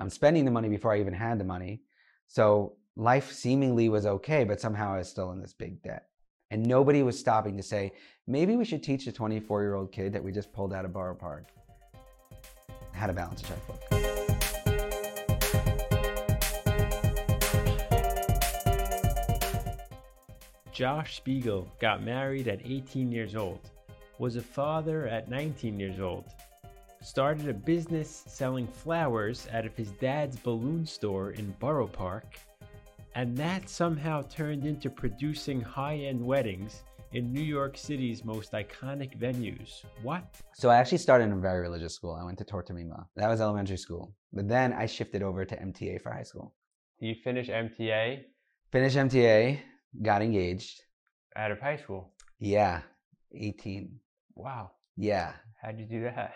I'm spending the money before I even had the money. So life seemingly was okay, but somehow I was still in this big debt. And nobody was stopping to say, maybe we should teach a 24 year old kid that we just pulled out of Borough Park how to balance a checkbook. Josh Spiegel got married at 18 years old, was a father at 19 years old, started a business selling flowers out of his dad's balloon store in Borough Park, and that somehow turned into producing high end weddings in New York City's most iconic venues. What? So I actually started in a very religious school. I went to Torah Temimah. That was elementary school. But then I shifted over to MTA for high school. You finish MTA? Finished MTA, got engaged. Out of high school? Yeah, 18. Wow. Yeah. How'd you do that?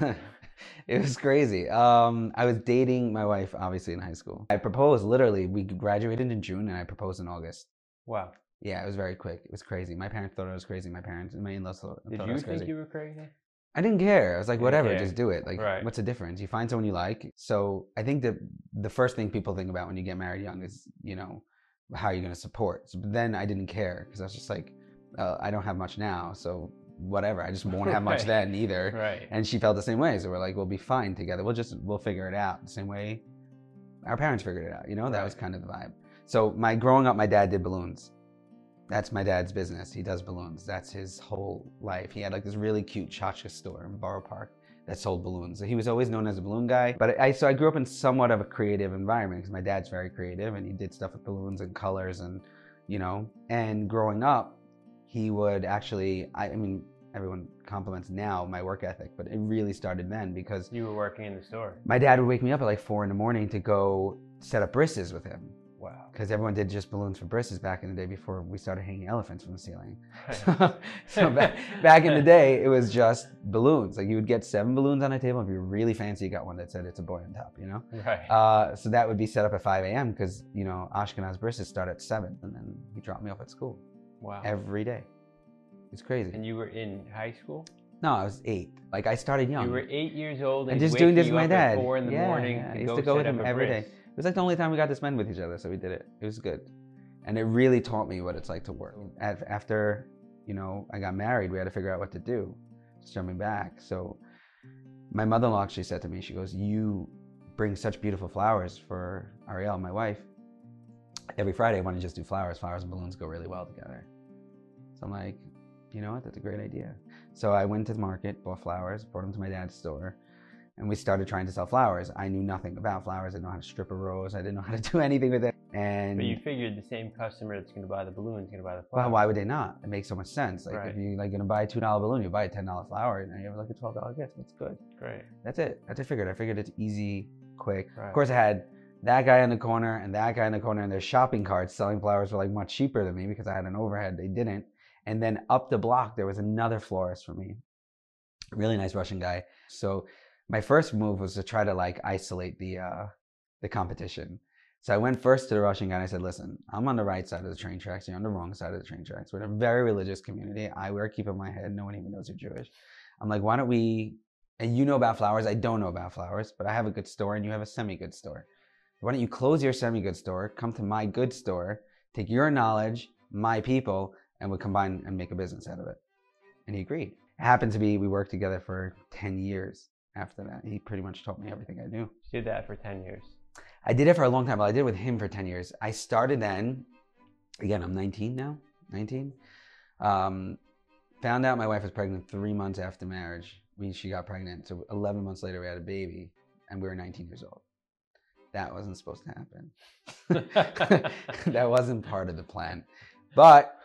it was crazy. Um, I was dating my wife, obviously, in high school. I proposed literally, we graduated in June and I proposed in August. Wow. Yeah, it was very quick. It was crazy. My parents thought I was crazy. My parents and my in-laws thought, Did thought you I was think crazy. you were crazy? I didn't care. I was like, whatever, just do it. Like, Right. what's the difference? You find someone you like. So I think that the first thing people think about when you get married young is, you know, how are you're going to support. So, but then I didn't care because I was just like, uh, I don't have much now, so whatever. I just won't have much Right. then either. Right. And she felt the same way. So we're like, we'll be fine together. We'll just we'll figure it out the same way our parents figured it out. You know, that was kind of the vibe. So my growing up, my dad did balloons. That's my dad's business. He does balloons. That's his whole life. He had like this really cute tchotchke store in Borough Park that sold balloons. So he was always known as a balloon guy. But I so I grew up in somewhat of a creative environment because my dad's very creative and he did stuff with balloons and colors and you know. And growing up, he would actually. I, I mean, everyone compliments now my work ethic, but it really started then because You were working in the store. my dad would wake me up at like four in the morning to go set up brisses with him Wow. because everyone did just balloons for brisses back in the day before we started hanging elephants from the ceiling. Right. so back, back in the day, it was just balloons. Like you would get seven balloons on a table. If you're really fancy, you got one that said it's a boy on top, you know? Right. Uh, so that would be set up at 5 a.m. because, you know, Ashkenaz brisses start at 7 and then he dropped me off at school wow. every day. It's crazy. and you were in high school? no, I was eight. Like I started young. You were eight years old and, and just doing this with my dad. four in the yeah, morning yeah. I used to go with him every day. It was like the only time we got to spend with each other, so we did it. It was good, and it really taught me what it's like to work. After, you know, I got married, we had to figure out what to do. Just jumping back, so my mother-in-law actually said to me, she goes, "You bring such beautiful flowers for Ariel, my wife. Every Friday, I want to just do flowers. Flowers and balloons go really well together." So I'm like, you know what? That's a great idea. So I went to the market, bought flowers, brought them to my dad's store, and we started trying to sell flowers. I knew nothing about flowers. I didn't know how to strip a rose. I didn't know how to do anything with it. And But you figured the same customer that's going to buy the balloon is going to buy the flower. well, why would they not? It makes so much sense. Like Right. if you're like gonna buy a two dollar balloon, you buy a ten dollar flower, and you have like a twelve dollar gift. That's good. Great. That's it. That's what I figured. I figured it's easy, quick. Right. Of course, I had that guy in the corner and that guy in the corner, and their shopping carts selling flowers were like much cheaper than me because I had an overhead. They didn't. And then up the block, there was another florist for me. Really nice Russian guy. So my first move was to try to like isolate the uh, the competition. So I went first to the Russian guy and I said, "Listen, I'm on the right side of the train tracks. You're on the wrong side of the train tracks. We're in a very religious community. I wear kippah on my head. No one even knows you're Jewish. I'm like, why don't we? And you know about flowers. I don't know about flowers, but I have a good store and you have a semi-good store. Why don't you close your semi-good store, come to my good store, take your knowledge, my people, and we combine and make a business out of it?" And he agreed. It happened to be we worked together for ten years. After that, he pretty much taught me everything I knew. You did that for 10 years. I did it for a long time, but I did it with him for 10 years. I started then, again, I'm 19 now, 19. Um, found out my wife was pregnant three months after marriage. We, she got pregnant. So 11 months later, we had a baby, and we were 19 years old. That wasn't supposed to happen. that wasn't part of the plan. But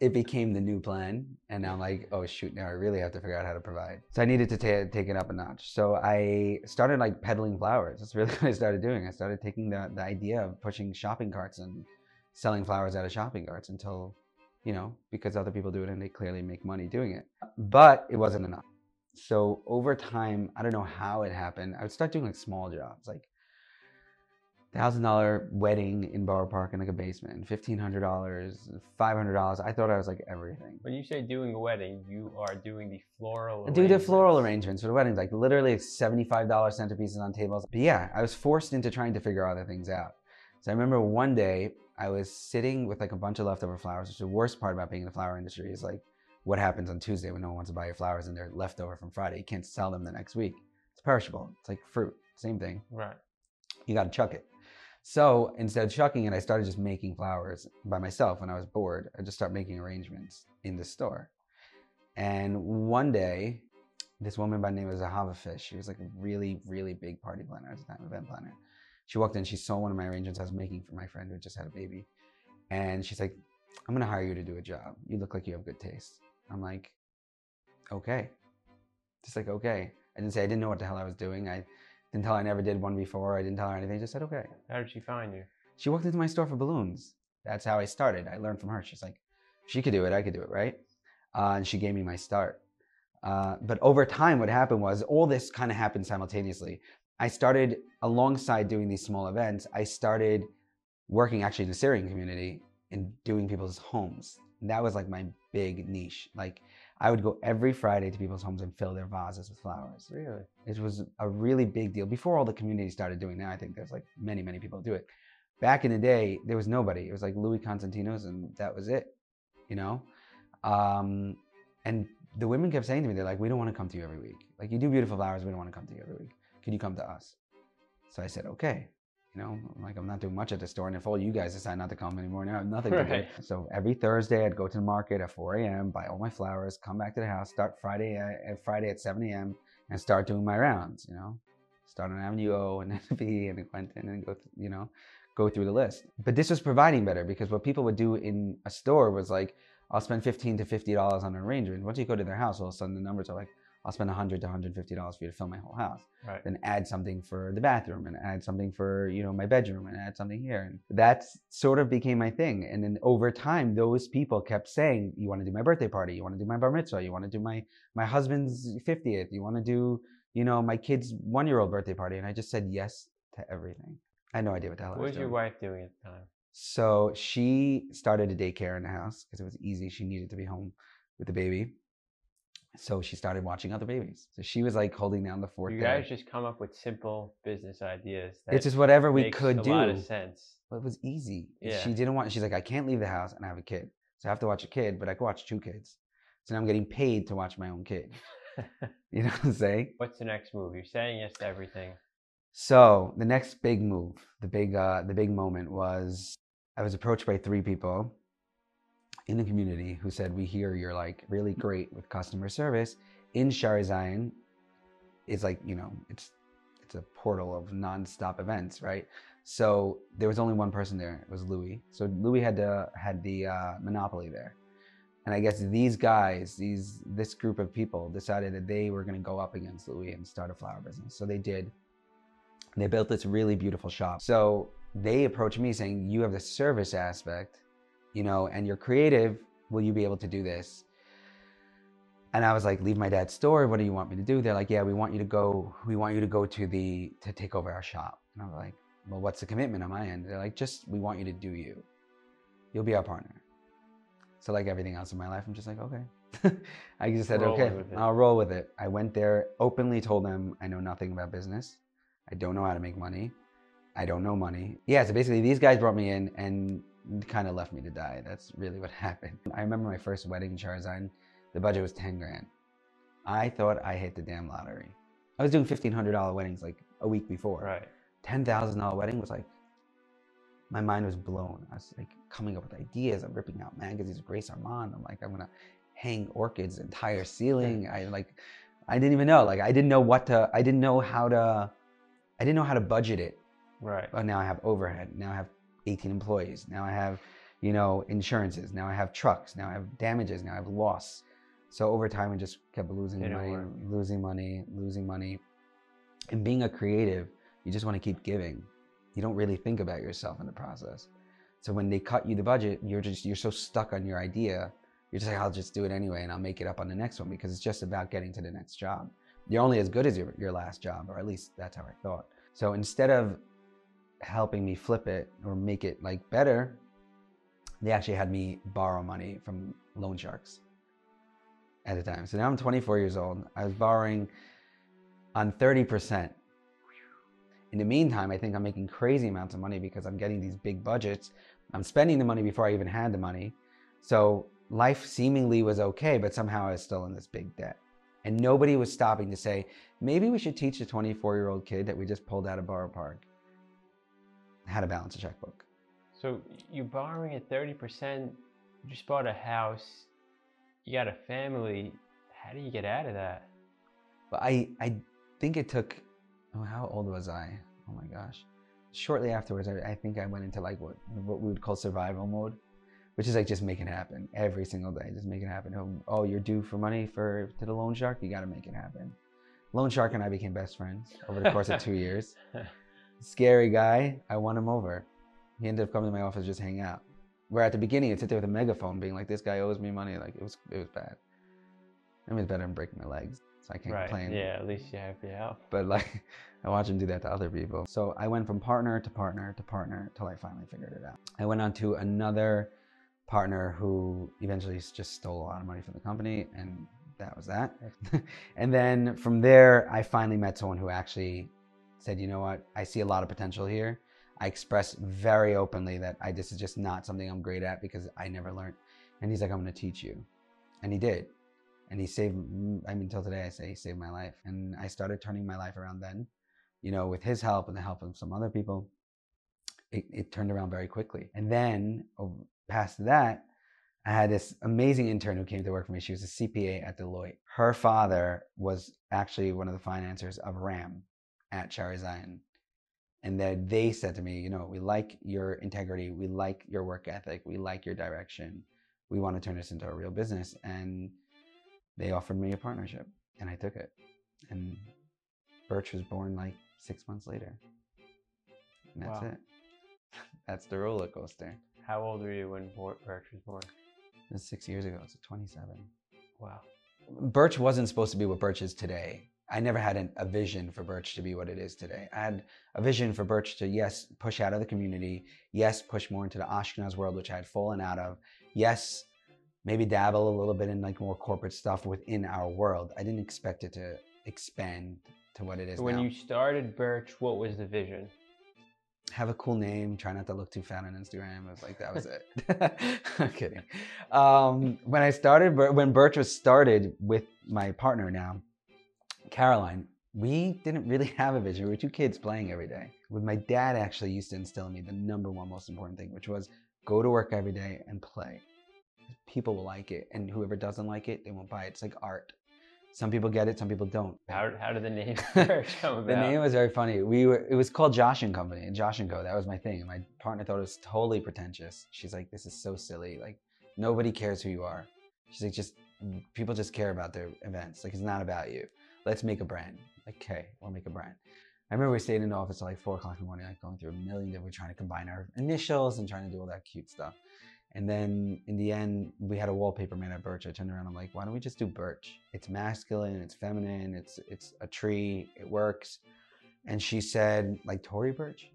it became the new plan. And now I'm like, oh, shoot, now I really have to figure out how to provide. So I needed to ta- take it up a notch. So I started like peddling flowers. That's really what I started doing. I started taking the, the idea of pushing shopping carts and selling flowers out of shopping carts until, you know, because other people do it and they clearly make money doing it. But it wasn't enough. So over time, I don't know how it happened. I would start doing like small jobs, like thousand dollar wedding in Borough Park in like a basement, fifteen hundred dollars, five hundred dollars. I thought I was like everything. When you say doing a wedding, you are doing the floral. Do the floral arrangements. for the weddings, like literally seventy-five dollar centerpieces on tables. But yeah, I was forced into trying to figure other things out. So I remember one day I was sitting with like a bunch of leftover flowers. Which the worst part about being in the flower industry is like what happens on Tuesday when no one wants to buy your flowers and they're leftover from Friday. You can't sell them the next week. It's perishable. It's like fruit, same thing. Right. You got to chuck it. So instead of chucking it, I started just making flowers by myself when I was bored. I just started making arrangements in the store. And one day, this woman by name of Zahava Fish, she was like a really, really big party planner at the time, event planner. She walked in, she saw one of my arrangements I was making for my friend who just had a baby. And she's like, I'm gonna hire you to do a job. You look like you have good taste. I'm like, okay. Just like, okay. I didn't say I didn't know what the hell I was doing. I didn't tell I never did one before. I didn't tell her anything. I just said, okay. How did she find you? She walked into my store for balloons. That's how I started. I learned from her. She's like, she could do it. I could do it, right? Uh, and she gave me my start. Uh, but over time, what happened was all this kind of happened simultaneously. I started alongside doing these small events. I started working actually in the Syrian community and doing people's homes. And that was like my big niche. Like I would go every Friday to people's homes and fill their vases with flowers. Really? It was a really big deal. Before all the community started doing that, I think there's like many, many people do it. Back in the day, there was nobody. It was like Louis Constantinos, and that was it, you know? Um, and the women kept saying to me, they're like, we don't want to come to you every week. Like, you do beautiful flowers, we don't want to come to you every week. Can you come to us? So I said, okay. You know, like I'm not doing much at the store, and if all you guys decide not to come anymore, now I have nothing to Right. do. So every Thursday, I'd go to the market at 4 a.m., buy all my flowers, come back to the house, start Friday at, at Friday at 7 a.m., and start doing my rounds. You know, start on Avenue O and then B and then Quentin and go, th- you know, go through the list. But this was providing better because what people would do in a store was like, I'll spend 15 to 50 dollars on an arrangement. Once you go to their house, all of a sudden the numbers are like, I'll spend 100 to 150 dollars for you to fill my whole house. Right. then add something for the bathroom and add something for you know my bedroom and add something here. And that's sort of became my thing. And then over time those people kept saying you want to do my birthday party? You want to do my bar mitzvah? You want to do my my husband's 50th you want to do you know my kid's one year old birthday party? And i just said yes to everything. I had no idea what the hell What was was your wife doing at the time? so she started a daycare in the house because it was easy. She needed to be home with the baby so she started watching other babies so she was like holding down the fort You there. guys just come up with simple business ideas. That it's just whatever we could a do lot of sense. But it was easy. Yeah. She didn't want. She's like, I can't leave the house and I have a kid, so I have to watch a kid. But I could watch two kids, so now I'm getting paid to watch my own kid. You know what I'm saying? What's the next move? You're saying yes to everything. So the next big move, the big, uh, the big moment was I was approached by three people in the community who said, "We hear you're like really great with customer service in Shaare Zion. It's like you know, it's it's a portal of nonstop events, right? So there was only one person there. It was Louis. So Louis had the had the uh, monopoly there, and I guess these guys, these this group of people, decided that they were going to go up against Louis and start a flower business. So they did. They built this really beautiful shop. So they approached me saying, "You have the service aspect, you know, and you're creative. Will you be able to do this?" And I was like, "Leave my dad's store. What do you want me to do?" They're like, "Yeah, we want you to go. We want you to go to the to take over our shop." And I'm like, "Well, what's the commitment on my end?" They're like, "Just we want you to do you. You'll be our partner." So like everything else in my life, I'm just like, okay. I just said, Rolling okay. I'll roll with it. I went there, openly told them I know nothing about business. I don't know how to make money. I don't know money. Yeah, so basically these guys brought me in and kind of left me to die. That's really what happened. I remember my first wedding in Shaare Zion, the budget was 10 grand. I thought I hit the damn lottery. I was doing $1,500 weddings like a week before. Right. $10,000 wedding was like, my mind was blown. I was like coming up with ideas. I'm ripping out magazines of Grace Ormonde. I'm like, I'm gonna hang orchids entire ceiling. I like, I didn't even know. Like, I didn't know what to. I didn't know how to. I didn't know how to budget it. Right. But now I have overhead. Now I have 18 employees. Now I have, you know, insurances. Now I have trucks. Now I have damages. Now I have loss. So over time, I just kept losing Didn't money, losing money, losing money. And being a creative, you just want to keep giving. You don't really think about yourself in the process. So when they cut you the budget, you're just you're so stuck on your idea. You're just like, I'll just do it anyway, and I'll make it up on the next one because it's just about getting to the next job. You're only as good as your, your last job, or at least that's how I thought. So instead of helping me flip it or make it like better, they actually had me borrow money from loan sharks at the time. So now I'm 24 years old. I was borrowing on 30%. In the meantime, I think I'm making crazy amounts of money because I'm getting these big budgets. I'm spending the money before I even had the money. So life seemingly was okay, but somehow I was still in this big debt. And nobody was stopping to say, maybe we should teach a 24 year old kid that we just pulled out of Borough Park how to balance a checkbook. So you're borrowing at 30%, you just bought a house, you got a family. How do you get out of that? But I, I think it took, oh, how old was I? Oh my gosh. Shortly afterwards, I, I think I went into like what, what we would call survival mode, which is like just make it happen every single day. Just make it happen. Oh, oh you're due for money for to the loan shark. You got to make it happen. Loan shark and I became best friends over the course of two years. Scary guy. I won him over. He ended up coming to my office just hang out. Where at the beginning, he'd sit there with a megaphone, being like, "This guy owes me money." Like it was, it was bad. I mean, it's better than breaking my legs, so I can't right. complain. Yeah, at least you have your help. But like, I watch him do that to other people. So I went from partner to partner to partner till I finally figured it out. I went on to another partner who eventually just stole a lot of money from the company, and that was that. and then from there, I finally met someone who actually said, "You know what? I see a lot of potential here." I expressed very openly that I this is just not something I'm great at because I never learned. And he's like, I'm going to teach you, and he did, and he saved. I mean, until today, I say he saved my life, and I started turning my life around. Then, you know, with his help and the help of some other people, it, it turned around very quickly. And then oh, past that, I had this amazing intern who came to work for me. She was a CPA at Deloitte. Her father was actually one of the financiers of RAM at Zion and that they said to me, you know, we like your integrity, we like your work ethic, we like your direction. We want to turn this into a real business. And they offered me a partnership and I took it. And Birch was born like six months later. And that's wow. it. That's the roller coaster. How old were you when Birch was born? It was six years ago. So 27. Wow. Birch wasn't supposed to be what Birch is today. I never had an, a vision for Birch to be what it is today. I had a vision for Birch to, yes, push out of the community. Yes, push more into the Ashkenaz world, which I had fallen out of. Yes, maybe dabble a little bit in like more corporate stuff within our world. I didn't expect it to expand to what it is now. when now. you started Birch, what was the vision? Have a cool name. Try not to look too fat on Instagram. It was like that was it. I'm kidding. Um, when I started, when Birch was started with my partner now, Caroline, we didn't really have a vision. We were two kids playing every day. With my dad actually used to instill in me the number one most important thing, which was go to work every day and play. People will like it, and whoever doesn't like it, they won't buy it. It's like art. Some people get it, some people don't. How, how did the name come about? the name was very funny. We were it was called Josh and Company, and Josh and Co. That was my thing. And my partner thought it was totally pretentious. She's like, "This is so silly. Like nobody cares who you are." She's like, "Just people just care about their events. Like it's not about you." Let's make a brand. Okay, we'll make a brand. I remember we stayed in the office at like four o'clock in the morning, like going through a million different, we're trying to combine our initials and trying to do all that cute stuff. And then in the end, we had a wallpaper made of birch. I turned around, I'm like, why don't we just do birch? It's masculine, it's feminine, it's it's a tree, it works. And she said, like Tory Burch?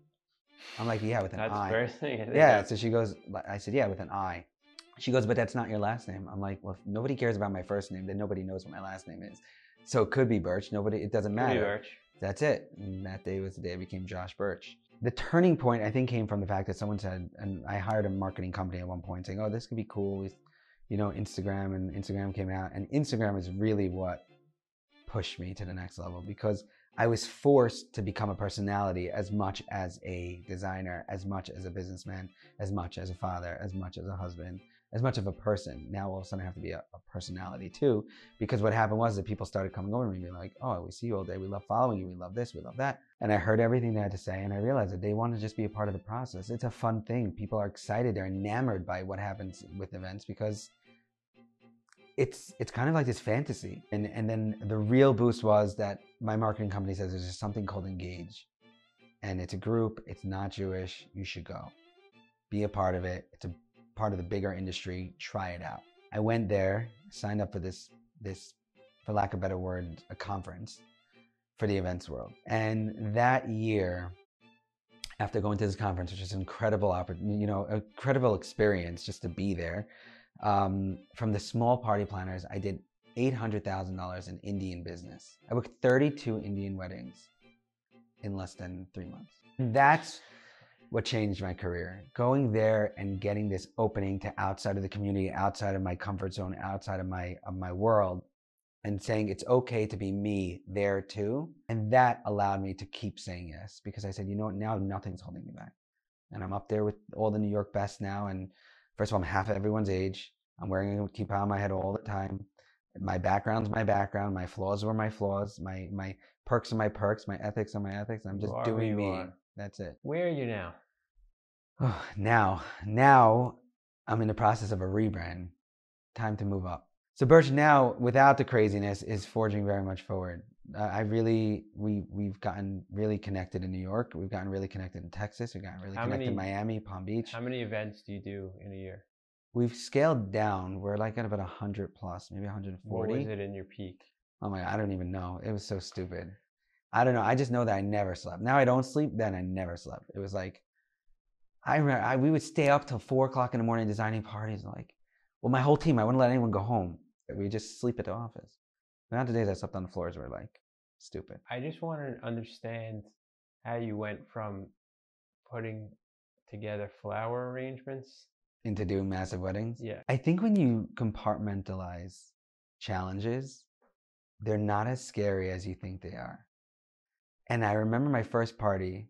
I'm like, yeah, with an that's I. That's thing. Yeah. So she goes, I said, yeah, with an I. She goes, but that's not your last name. I'm like, well, if nobody cares about my first name, then nobody knows what my last name is. So it could be Birch. Nobody, it doesn't matter. Birch. That's it. And that day was the day I became Josh Birch. The turning point, I think, came from the fact that someone said, and I hired a marketing company at one point saying, oh, this could be cool. With, you know, Instagram and Instagram came out. And Instagram is really what pushed me to the next level because I was forced to become a personality as much as a designer, as much as a businessman, as much as a father, as much as a husband, as much of a person. Now all of a sudden I have to be a, a, personality too, because what happened was that people started coming over to me and being like, "Oh, we see you all day. We love following you. We love this. We love that." And I heard everything they had to say, and I realized that they want to just be a part of the process. It's a fun thing. People are excited. They're enamored by what happens with events because it's it's kind of like this fantasy. And and then the real boost was that my marketing company says there's just something called Engage, and it's a group. It's not Jewish. You should go, be a part of it. It's a part of the bigger industry, try it out. I went there, signed up for this this for lack of a better word, a conference for the events world. And that year, after going to this conference, which is an incredible you know, incredible experience just to be there. Um, from the small party planners, I did $800,000 in Indian business. I booked 32 Indian weddings in less than three months. That's what changed my career. Going there and getting this opening to outside of the community, outside of my comfort zone, outside of my of my world, and saying it's okay to be me there too. And that allowed me to keep saying yes because I said, you know what, now nothing's holding me back. And I'm up there with all the New York best now. And first of all, I'm half of everyone's age. I'm wearing a teapot on my head all the time. My background's my background. My flaws were my flaws. My my perks are my perks. My ethics are my ethics. I'm just doing me. Are. That's it. Where are you now? Oh, now, now I'm in the process of a rebrand. Time to move up. So Birch now, without the craziness, is forging very much forward. Uh, I really, we we've gotten really connected in New York. We've gotten really connected in Texas. We've gotten really how connected many, in Miami, Palm Beach. How many events do you do in a year? We've scaled down. We're like at about 100 plus, maybe 140. What was it in your peak? Oh my, I don't even know. It was so stupid. I don't know. I just know that I never slept. Now I don't sleep. Then I never slept. It was like, I remember I, we would stay up till four o'clock in the morning designing parties. Like, well, my whole team. I wouldn't let anyone go home. We just sleep at the office. Not the amount of days I slept on the floors were like stupid. I just want to understand how you went from putting together flower arrangements into doing massive weddings. Yeah. I think when you compartmentalize challenges, they're not as scary as you think they are. And I remember my first party,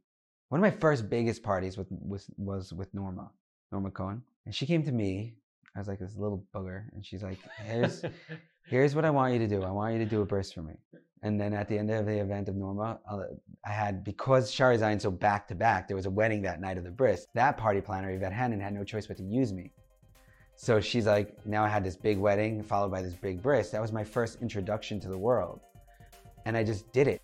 one of my first biggest parties with, was, was with Norma, Norma Cohen. And she came to me I was like this little booger, and she's like, "Here's, here's what I want you to do. I want you to do a bris for me." And then at the end of the event of Norma, uh, I had because Shaare Zion so back to back, there was a wedding that night of the bris. That party planner, Yvette Hannon, had no choice but to use me. So she's like, now I had this big wedding followed by this big bris. That was my first introduction to the world, and I just did it.